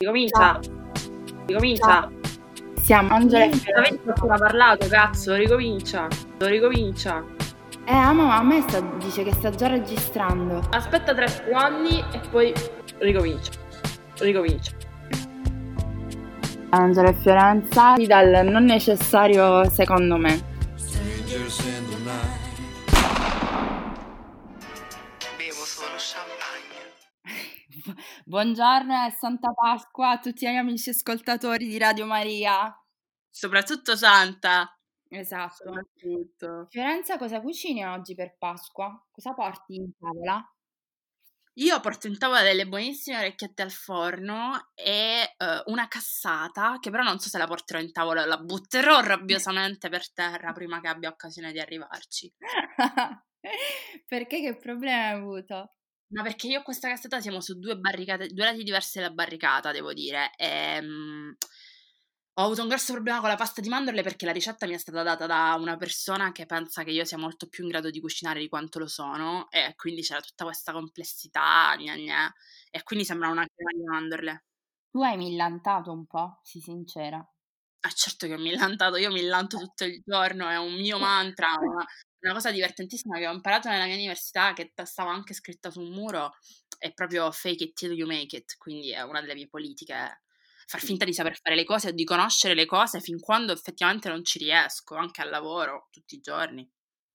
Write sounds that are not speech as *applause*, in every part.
Ricomincia. Ricomincia. Siamo Angela e ho appena parlato, cazzo, ricomincia. Ricomincia. Eh, ah, ma a me sta- dice che sta già registrando. Aspetta tre secondi e poi ricomincia. Ricomincia. Angela e Fiorenza dal non necessario secondo me. Strangers in the night. Buongiorno e Santa Pasqua a tutti gli amici ascoltatori di Radio Maria. Soprattutto Santa. Esatto. Soprattutto. Fiorenza, cosa cucini oggi per Pasqua? Cosa porti in tavola? Io porto in tavola delle buonissime orecchiette al forno e eh, una cassata, che però non so se la porterò in tavola, la butterò rabbiosamente per terra prima che abbia occasione di arrivarci. *laughs* Perché che problemi hai avuto? Ma perché io e questa cassata siamo su due barricate, due lati diversi della barricata, devo dire. Ehm, ho avuto un grosso problema con la pasta di mandorle perché la ricetta mi è stata data da una persona che pensa che io sia molto più in grado di cucinare di quanto lo sono e quindi c'era tutta questa complessità, gna gna, e quindi sembra una crema di mandorle. Tu hai millantato un po', sii sincera. Ah, certo che ho millantato, io millanto tutto il giorno, è un mio mantra, una, una cosa divertentissima che ho imparato nella mia università, che stava anche scritta su un muro, è proprio fake it till you make it, quindi è una delle mie politiche, far finta di saper fare le cose o di conoscere le cose fin quando effettivamente non ci riesco, anche al lavoro, tutti i giorni.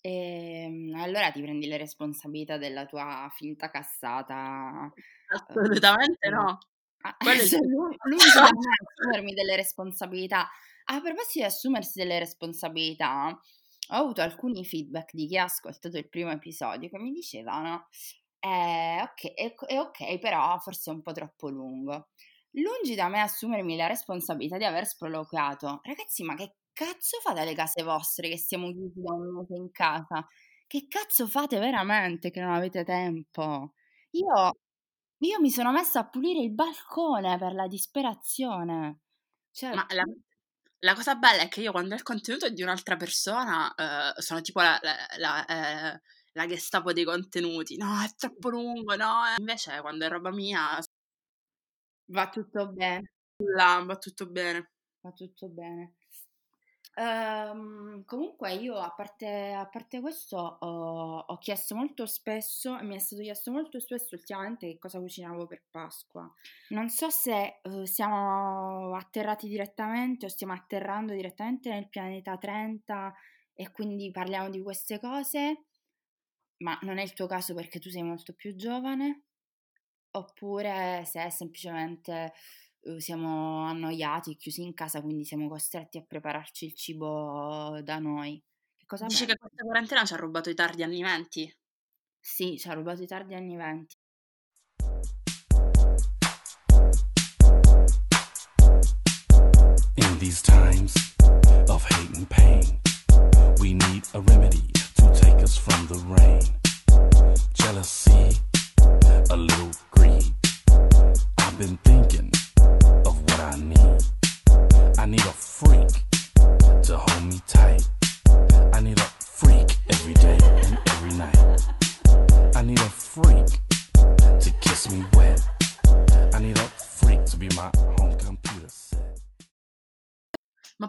E allora ti prendi le responsabilità della tua finta cassata. Assolutamente no. Ah, *laughs* Quello è il tuo- lu- lungi da me assumermi delle responsabilità. A proposito di assumersi delle responsabilità, ho avuto alcuni feedback di chi ha ascoltato il primo episodio che mi dicevano: eh, ok, è, è ok, però forse è un po' troppo lungo. Lungi da me assumermi la responsabilità di aver sproloquiato. Ragazzi, ma che cazzo fate alle case vostre che stiamo chiusi da un mese in casa? Che cazzo fate veramente che non avete tempo? Io, io mi sono messa a pulire il balcone per la disperazione. Cioè, Ma la, la cosa bella è che io quando il contenuto è di un'altra persona eh, sono tipo la, la, la, eh, la Gestapo dei contenuti. No, è troppo lungo, no. eh. Invece quando è roba mia, va tutto bene, là, va tutto bene. va tutto bene. Ehm, comunque io a parte, a parte questo ho, ho chiesto molto spesso e mi è stato chiesto molto spesso ultimamente che cosa cucinavo per Pasqua. Non so se eh, siamo atterrati direttamente o stiamo atterrando direttamente nel pianeta 30 e quindi parliamo di queste cose, ma non è il tuo caso perché tu sei molto più giovane, oppure se semplicemente eh, siamo annoiati, chiusi in casa, quindi siamo costretti a prepararci il cibo da noi. Che cosa Dici che pensi? questa quarantena ci ha rubato i tardi anni venti? Sì, ci ha rubato i tardi anni 20. In these times of hate and pain, we need a remedy to take us from the rain. Jealousy, a little greed. I've been thinking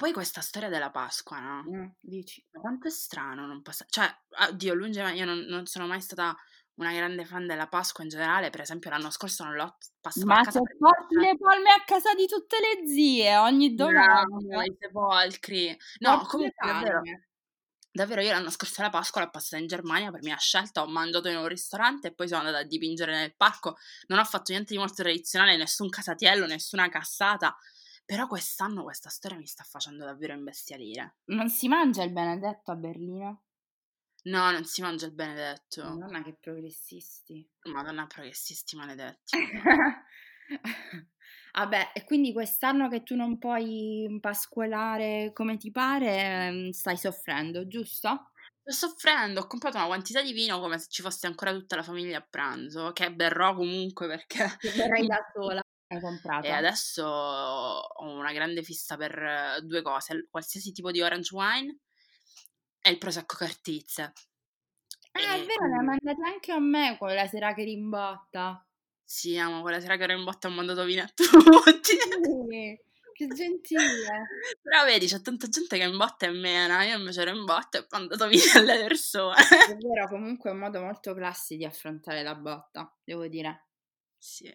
poi questa storia della Pasqua, no? Mm, dici? Ma quanto è strano non passare... Cioè, oddio, lungi, ma io non, non sono mai stata una grande fan della Pasqua in generale. Per esempio, l'anno scorso non l'ho passata Ma a casa se perché- porti le palme a casa di tutte le zie ogni domenica. i sepolcri. No, le comunque davvero, davvero io l'anno scorso la Pasqua l'ho passata in Germania per mia scelta, ho mangiato in un ristorante e poi sono andata a dipingere nel parco. Non ho fatto niente di molto tradizionale, nessun casatiello, nessuna cassata. Però quest'anno questa storia mi sta facendo davvero imbestialire. Non si mangia il benedetto a Berlino? No, non si mangia il benedetto. Madonna, che progressisti. Madonna, progressisti maledetti. *laughs* Vabbè, e quindi quest'anno che tu non puoi pasqualare come ti pare, ehm, stai soffrendo, giusto? Sto soffrendo, ho comprato una quantità di vino come se ci fosse ancora tutta la famiglia a pranzo, che berrò comunque perché... Che verrai *laughs* da sola. Hai comprato. E adesso ho una grande fissa per eh, due cose, qualsiasi tipo di orange wine e il prosecco cartizze. Ah, è E vero, ne hai quindi- mandati anche a me quella sera che rimbotta. Sì, amo quella sera che ero in botte ho mandato vino a *laughs* tutti. Sì, che gentile. Però vedi, c'è tanta gente che è in botte e mena, io invece ero in botte e ho mandato vino alle *laughs* persone. È vero, comunque è un modo molto classy di affrontare la botta, devo dire. Sì.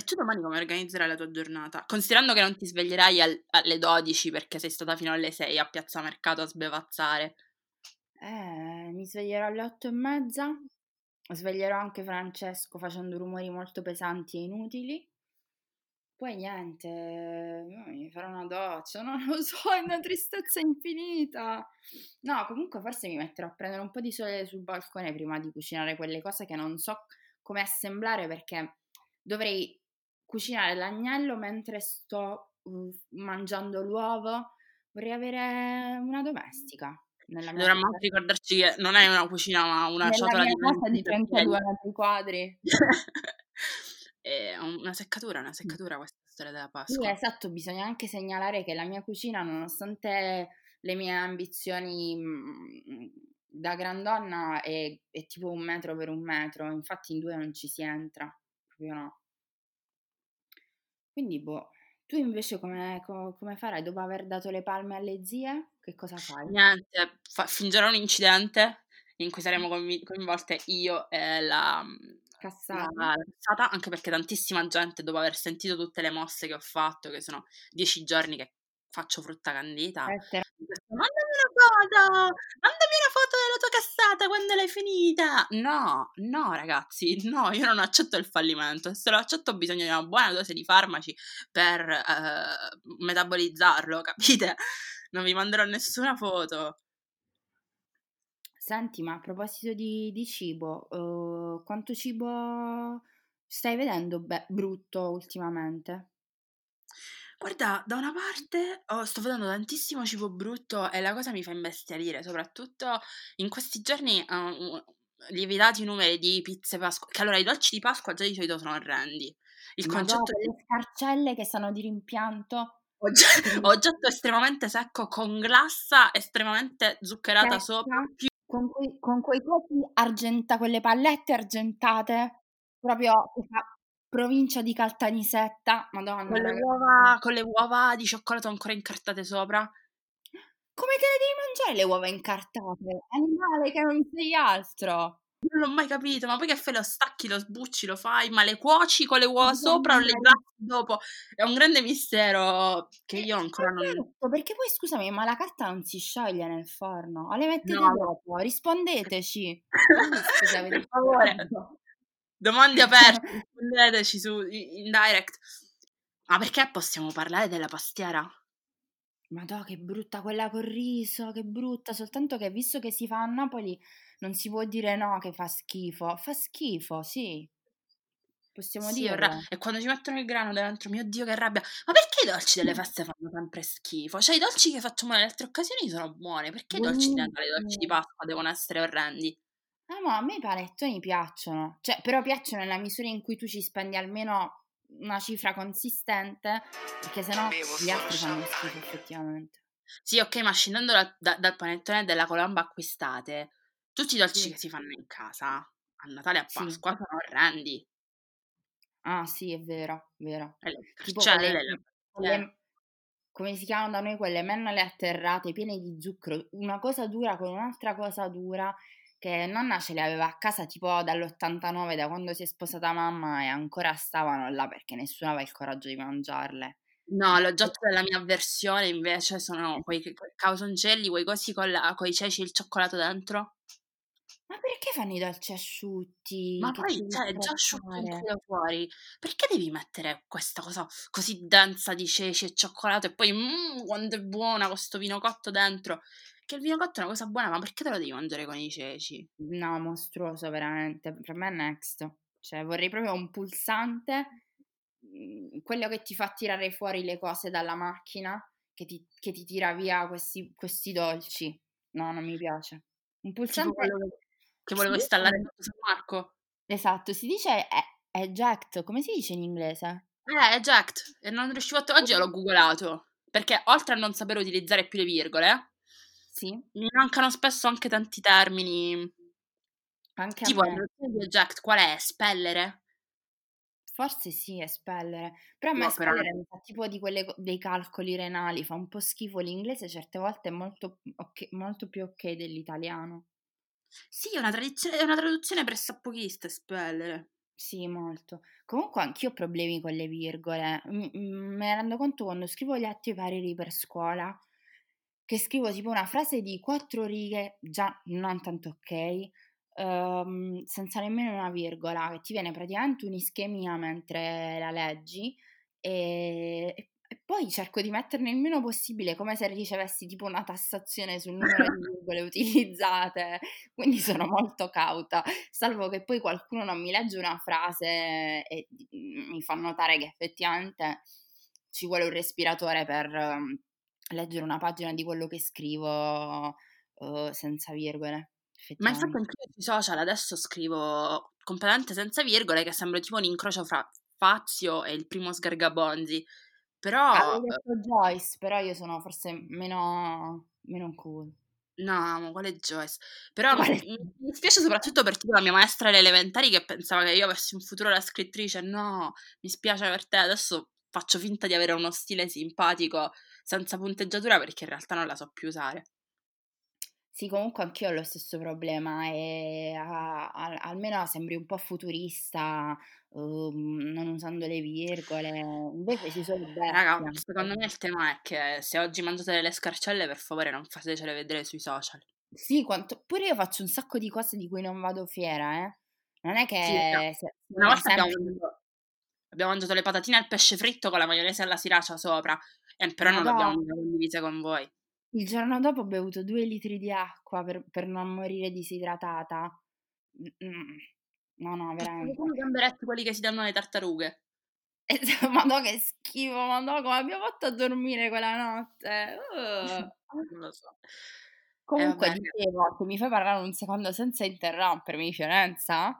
E tu domani come organizzerai la tua giornata? Considerando che non ti sveglierai al- alle 12 perché sei stata fino alle 6 a Piazza Mercato a sbevazzare. Eh, mi sveglierò alle otto e mezza. Sveglierò anche Francesco facendo rumori molto pesanti e inutili. Poi niente, mi farò una doccia, non lo so, è una tristezza infinita. No, comunque forse mi metterò a prendere un po' di sole sul balcone prima di cucinare quelle cose che non so come assemblare perché dovrei cucinare l'agnello mentre sto uh, mangiando l'uovo. Vorrei avere una domestica nella mia Dovremmo anche ricordarci che non è una cucina ma una Nella ciotola di casa di 27 32 metri quadri. *laughs* È una seccatura, una seccatura questa storia della Sì, Pasqua. esatto, bisogna anche segnalare che la mia cucina, nonostante le mie ambizioni mm, da grandonna, è, è tipo un metro per un metro, infatti in due non ci si entra, proprio no. Quindi, boh, tu invece come, co- come farai dopo aver dato le palme alle zie? Che cosa fai? Niente, fa- fingerò un incidente in cui saremo coinvi- coinvolte io e la, Cassata? la, la cassata, anche perché tantissima gente, dopo aver sentito tutte le mosse che ho fatto, che sono dieci giorni che faccio frutta candita, Eh, te- mandami una foto, mandami una foto della tua cassata quando l'hai finita. No, no ragazzi, no, io non accetto il fallimento, se lo accetto ho bisogno di una buona dose di farmaci per eh, metabolizzarlo, *laughs* capite? Non vi manderò nessuna foto. Senti, ma a proposito di, di cibo, eh, quanto cibo stai vedendo be- brutto ultimamente? Guarda, da una parte oh, sto vedendo tantissimo cibo brutto e la cosa mi fa imbestialire, soprattutto in questi giorni uh, lievitati i numeri di pizze Pasqua, che allora i dolci di Pasqua già di solito sono orrendi. Il Ma concetto di quelle scarcelle che sanno di rimpianto, oggetto, *laughs* oggetto estremamente secco con glassa estremamente zuccherata secca, sopra, con quei, con quei argenta, quelle pallette argentate, proprio che fa provincia di Caltanissetta, madonna con le uova, con le uova di cioccolato ancora incartate sopra. Come te le devi mangiare le uova incartate? Animale che non sei altro. Non l'ho mai capito, ma poi che fai? Lo stacchi, lo sbucci, lo fai, ma le cuoci con le uova sopra o le grassi dopo? È un grande mistero che io ancora non... Esatto, perché poi scusami, ma la carta non si scioglie nel forno, o le mettete No. dopo? Rispondeteci. *laughs* Scusa, per favore, domande *laughs* aperte, rispondeteci su in direct. Ma perché possiamo parlare della pastiera? Madò, che brutta quella col riso, che brutta, soltanto che visto che si fa a Napoli non si può dire no che fa schifo. Fa schifo, sì. Possiamo Sì, dirlo. orra- e quando ci mettono il grano dentro, mio Dio che rabbia. Ma perché i dolci delle *laughs* feste fanno sempre schifo? Cioè i dolci che facciamo nelle altre occasioni sono buoni, perché i dolci di Natale i dolci di. Pasqua devono essere orrendi? Ah, ma a me i panettoni piacciono, cioè, però piacciono nella misura in cui tu ci spendi almeno una cifra consistente, perché sennò Bevo gli altri fanno schifo effettivamente. Sì, ok, ma scendendo da- da- dal panettone e dalla colomba acquistate, tutti i dolci Sì. che si fanno in casa a Natale e a Sì. Pasqua sono orrendi. Ah, sì, è vero, vero. E le Tipo quelle, delle quelle- come si chiamano da noi quelle mennole atterrate piene di zucchero, una cosa dura con un'altra cosa dura che nonna ce le aveva a casa tipo dall'89 da quando si è sposata mamma e ancora stavano là perché nessuno aveva il coraggio di mangiarle. No, l'oggetto della mia avversione invece sono quei, causoncelli, quei cosi con, la, con i ceci e il cioccolato dentro. Ma perché fanno i dolci asciutti? Ma poi, cioè, già asciutto strappare? quello fuori. Perché devi mettere questa cosa così densa di ceci e cioccolato e poi, mmm, quanto è buona questo vino cotto dentro? Che il vino cotto è una cosa buona, ma perché te lo devi mangiare con i ceci? No, mostruoso veramente. Per me è next. Cioè, vorrei proprio un pulsante, mm, quello che ti fa tirare fuori le cose dalla macchina, che ti, che ti tira via questi, questi dolci. No, non mi piace. Un pulsante... che, che volevo dice- installare San Marco. Esatto, si dice eject, come si dice in inglese? Eh, eject. E non riuscivo a... Oggi l'ho googolato. Perché oltre a non sapere utilizzare più le virgole, Sì, mi mancano spesso anche tanti termini. anche Tipo, traduzione di eject qual è? Spellere? Forse sì, espellere. Però a me No, però espellere mi fa tipo di quelle dei calcoli renali, fa un po' schifo l'inglese, certe volte è molto, ok- molto più ok dell'italiano. sì, è una, è una traduzione pressappochista, espellere. Sì, molto. Comunque anch'io ho problemi con le virgole. M- m- me ne rendo conto quando scrivo gli atti pareri per scuola, che scrivo tipo una frase di quattro righe, già non tanto ok, ehm, senza nemmeno una virgola, che ti viene praticamente un'ischemia mentre la leggi e, e- e poi cerco di metterne il meno possibile, come se ricevessi tipo una tassazione sul numero di *laughs* virgole utilizzate, quindi sono molto cauta salvo che poi qualcuno non mi legge una frase e mm, mi fa notare che effettivamente ci vuole un respiratore per ehm, leggere una pagina di quello che scrivo eh, senza virgole. Ma infatti Effettivamente. anche io sui social adesso scrivo completamente senza virgole, che sembra tipo un incrocio fra Fazio e il primo Sgargabonzi. Però, Avevo eh, detto Joyce, però io sono forse meno, meno cool. no, amo, quale Joyce. Però *laughs* Quale- mi mi dispiace soprattutto per tipo la mia maestra alle elementari che pensava che io avessi un futuro da scrittrice. No, mi spiace per te, adesso faccio finta di avere uno stile simpatico senza punteggiatura perché in realtà non la so più usare. Sì, comunque anch'io ho lo stesso problema e a- a- almeno sembri un po' futurista, ehm, non usando le virgole, invece ci sono Raga, bestia. secondo me il tema è che se oggi mangiate delle scarcelle, per favore non fatecele vedere sui social. Sì, quanto... pure io faccio un sacco di cose di cui non vado fiera, eh. Non è Sì, raga, che se- una volta abbiamo sempre... mangiato, abbiamo mangiato le patatine al pesce fritto con la maionese alla siracia sopra, e però non l'abbiamo Madonna, condivise con voi. il giorno dopo ho bevuto due litri di acqua per, per non morire disidratata. No, no, veramente. come i gamberetti quelli che si danno alle tartarughe. *laughs* E- Madò che schifo, madò come abbiamo fatto a dormire quella notte. *laughs* Uh. Non lo so. E Comunque che- dicevo, se mi fai parlare un secondo senza interrompermi, Fiorenza,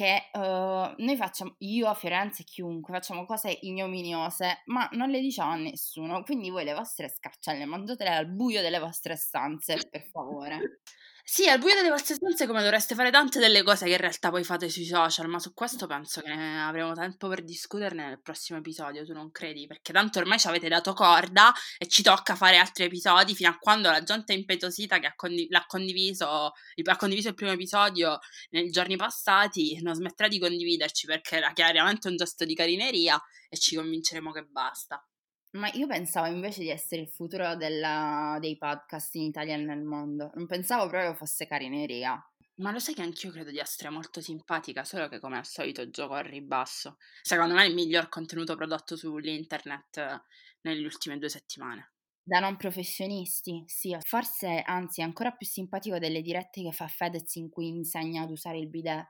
che eh, noi facciamo, io a Firenze e chiunque, facciamo cose ignominiose, ma non le diciamo a nessuno. Quindi voi le vostre scarcelle mangiatele al buio delle vostre stanze, per favore. Sì, al buio delle vostre stanze come dovreste fare tante delle cose che in realtà poi fate sui social, ma su questo penso che avremo tempo per discuterne nel prossimo episodio, tu non credi? Perché tanto ormai ci avete dato corda e ci tocca fare altri episodi fino a quando la gente impetuosita che ha, condi- l'ha condiviso, ha condiviso il primo episodio nei giorni passati non smetterà di condividerci perché era chiaramente un gesto di carineria e ci convinceremo che basta. Ma io pensavo invece di essere il futuro della- dei podcast in Italia e nel mondo. Non pensavo proprio fosse carineria. Ma lo sai che anch'io credo di essere molto simpatica, solo che come al solito gioco al ribasso. Secondo me è il miglior contenuto prodotto sull'internet eh, nelle ultime due settimane. Da non professionisti, sì, forse anzi ancora più simpatico delle dirette che fa Fedez in cui insegna ad usare il bidet.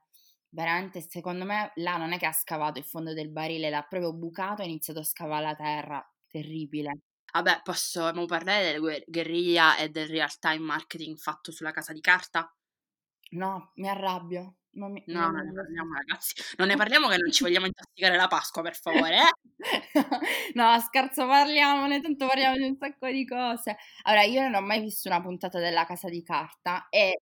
Veramente, secondo me, là non è che ha scavato il fondo del barile, l'ha proprio bucato e ha iniziato a scavare la terra. Terribile. Vabbè, possiamo parlare del guer- guerriglia e del real time marketing fatto sulla casa di carta? No, mi arrabbio. Mi- No, non- ne parliamo ragazzi. Non ne parliamo che non ci vogliamo intossicare la Pasqua, per favore, eh? *laughs* no, scherzo, parliamone, tanto parliamo di un sacco di cose. Allora, io non ho mai visto una puntata della Casa di Carta e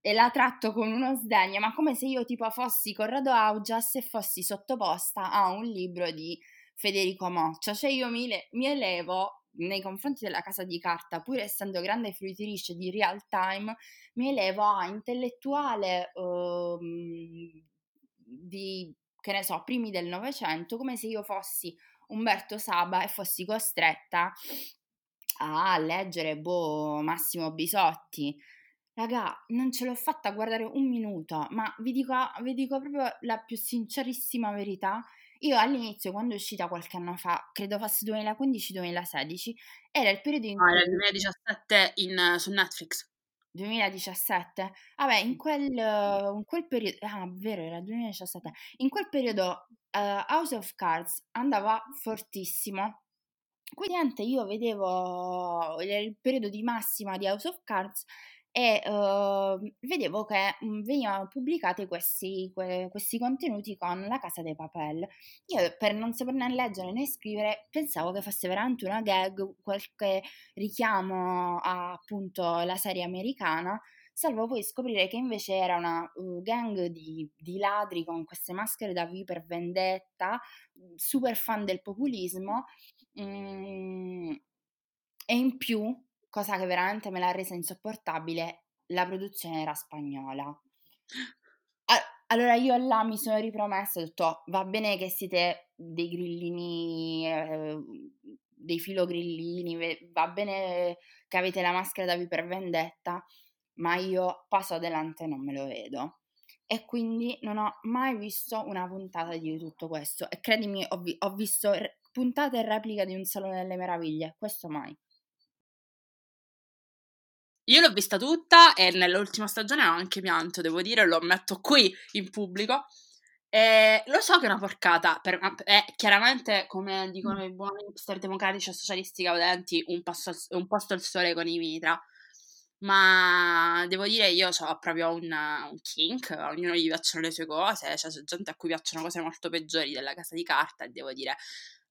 e la tratto con uno sdegno, ma come se io tipo fossi Corrado Augias e fossi sottoposta a un libro di Federico Moccia. Cioè io mi, le- mi elevo nei confronti della Casa di Carta, pur essendo grande fruitrice di real time, mi elevo a intellettuale ehm, di, che ne so, primi del Novecento, come se io fossi Umberto Saba e fossi costretta a leggere, boh, Massimo Bisotti. Raga, non ce l'ho fatta a guardare un minuto, ma vi dico, vi dico proprio la più sincerissima verità. Io all'inizio, quando è uscita qualche anno fa, credo fosse 2015-2016, era il periodo in No, era il cui 2017 in- su Netflix. 2017? Vabbè, in quel, eh, in quel periodo, ah, vero, era 2017. In quel periodo eh, House of Cards andava fortissimo. Quindi niente, io vedevo il periodo di massima di House of Cards e eh, vedevo che mm, venivano pubblicati questi, que- questi contenuti con la Casa dei Papel. Io per non saperne leggere né scrivere pensavo che fosse veramente una gag, qualche richiamo a appunto la serie americana, salvo poi scoprire che invece era una uh, gang di, di ladri con queste maschere da V per vendetta, super fan del populismo, mm, e in più, cosa che veramente me l'ha resa insopportabile, la produzione era spagnola. Allora io là mi sono ripromessa, ho detto va bene che siete dei grillini, eh, dei filogrillini, va bene che avete la maschera da V per vendetta, ma io passo adelante e non me lo vedo. E quindi non ho mai visto una puntata di tutto questo. E credimi, ho, vi- ho visto re- puntate e repliche di Un Salone delle Meraviglie, questo mai. Io l'ho vista tutta e nell'ultima stagione ho anche pianto, devo dire, lo ammetto qui in pubblico. E lo so che è una porcata, per, è chiaramente, come dicono i buoni hipster democratici e socialisti gaudenti, un, passo, un posto al sole con i mitra. Ma devo dire, io ho proprio un, un kink, a ognuno gli piacciono le sue cose, cioè, c'è gente a cui piacciono cose molto peggiori della casa di carta e devo dire,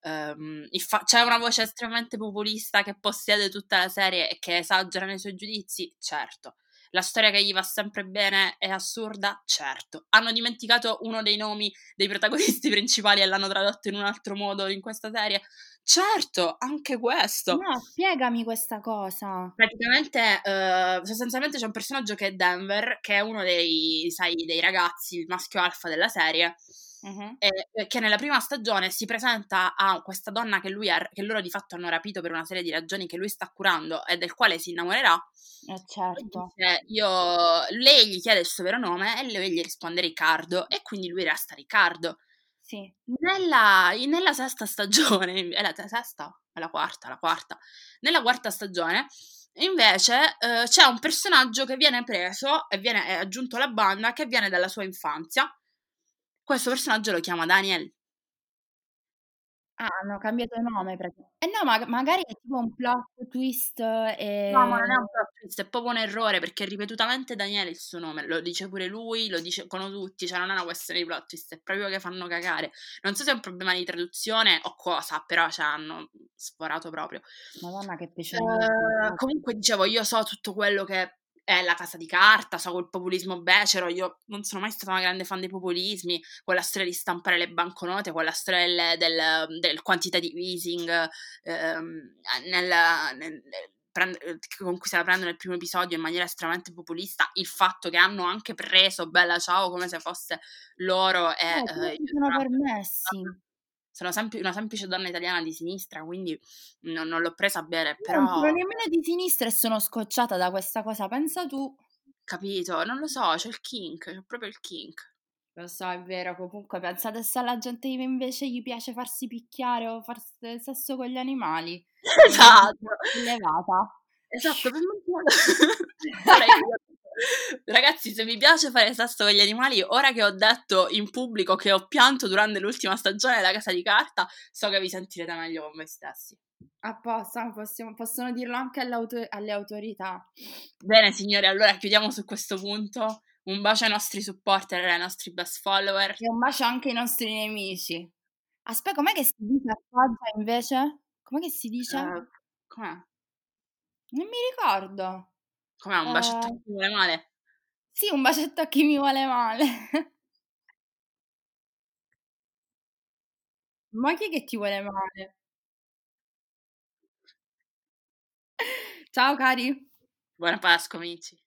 Um, fa- c'è una voce estremamente populista che possiede tutta la serie e che esagera nei suoi giudizi? Certo. La storia che gli va sempre bene è assurda? Certo. Hanno dimenticato uno dei nomi dei protagonisti *laughs* principali e l'hanno tradotto in un altro modo in questa serie? Certo, anche questo. No, spiegami questa cosa. Praticamente, uh, sostanzialmente c'è un personaggio che è Denver, che è uno dei, sai, dei ragazzi, il maschio alfa della serie, Uh-huh. Eh, che nella prima stagione si presenta a questa donna che, lui ha, che loro di fatto hanno rapito per una serie di ragioni che lui sta curando e del quale si innamorerà. Eh certo. Dice, io, lei gli chiede il suo vero nome e lui gli risponde Riccardo e quindi lui resta Riccardo. Sì. Nella, nella sesta stagione, *laughs* è la sesta? È la quarta, la quarta. Nella quarta stagione Invece eh, c'è un personaggio che viene preso e viene aggiunto alla banda che viene dalla sua infanzia questo personaggio lo chiama Daniel. Ah, hanno cambiato nome praticamente. Eh no, ma magari è tipo un plot twist e... No, ma non è un plot twist, è proprio un errore perché ripetutamente Daniele il suo nome, lo dice pure lui, lo dicono tutti, cioè non è una questione di plot twist, è proprio che fanno cagare. Non so se è un problema di traduzione o cosa, però cioè, hanno sforato proprio. Madonna che piace. Uh, comunque dicevo, io so tutto quello che è la casa di carta, so quel populismo becero, io non sono mai stata una grande fan dei populismi, quella storia di stampare le banconote, quella storia del, del, del quantitative easing ehm, nel, nel, con cui se la prendono nel primo episodio in maniera estremamente populista, il fatto che hanno anche preso Bella Ciao come se fosse loro e... Eh, eh, sono permessi sono sem- una semplice donna italiana di sinistra, quindi non, non l'ho presa bene, però... Non sono nemmeno di sinistra e sono scocciata da questa cosa, pensa tu. Capito, non lo so, c'è il kink, c'è proprio il kink. Lo so, è vero, comunque pensate se alla gente invece gli piace farsi picchiare o far sesso con gli animali. *laughs* Esatto. Elevata. Esatto, per me... *laughs* Ragazzi, se vi piace fare sesso con gli animali, ora che ho detto in pubblico che ho pianto durante l'ultima stagione della Casa di Carta, so che vi sentirete meglio con voi stessi. Apposta, possiamo, possono dirlo anche alle autorità. Bene, signori, allora chiudiamo su questo punto. Un bacio ai nostri supporter ai nostri best follower. E un bacio anche ai nostri nemici. Aspetta, com'è che si dice appoggia invece? Com'è che si dice? Uh, com'è? Non mi ricordo. Com'è un bacetto uh, a chi mi vuole male? Sì, un bacetto a chi mi vuole male. Ma chi è che ti vuole male? Ciao cari. Buona Pasqua amici.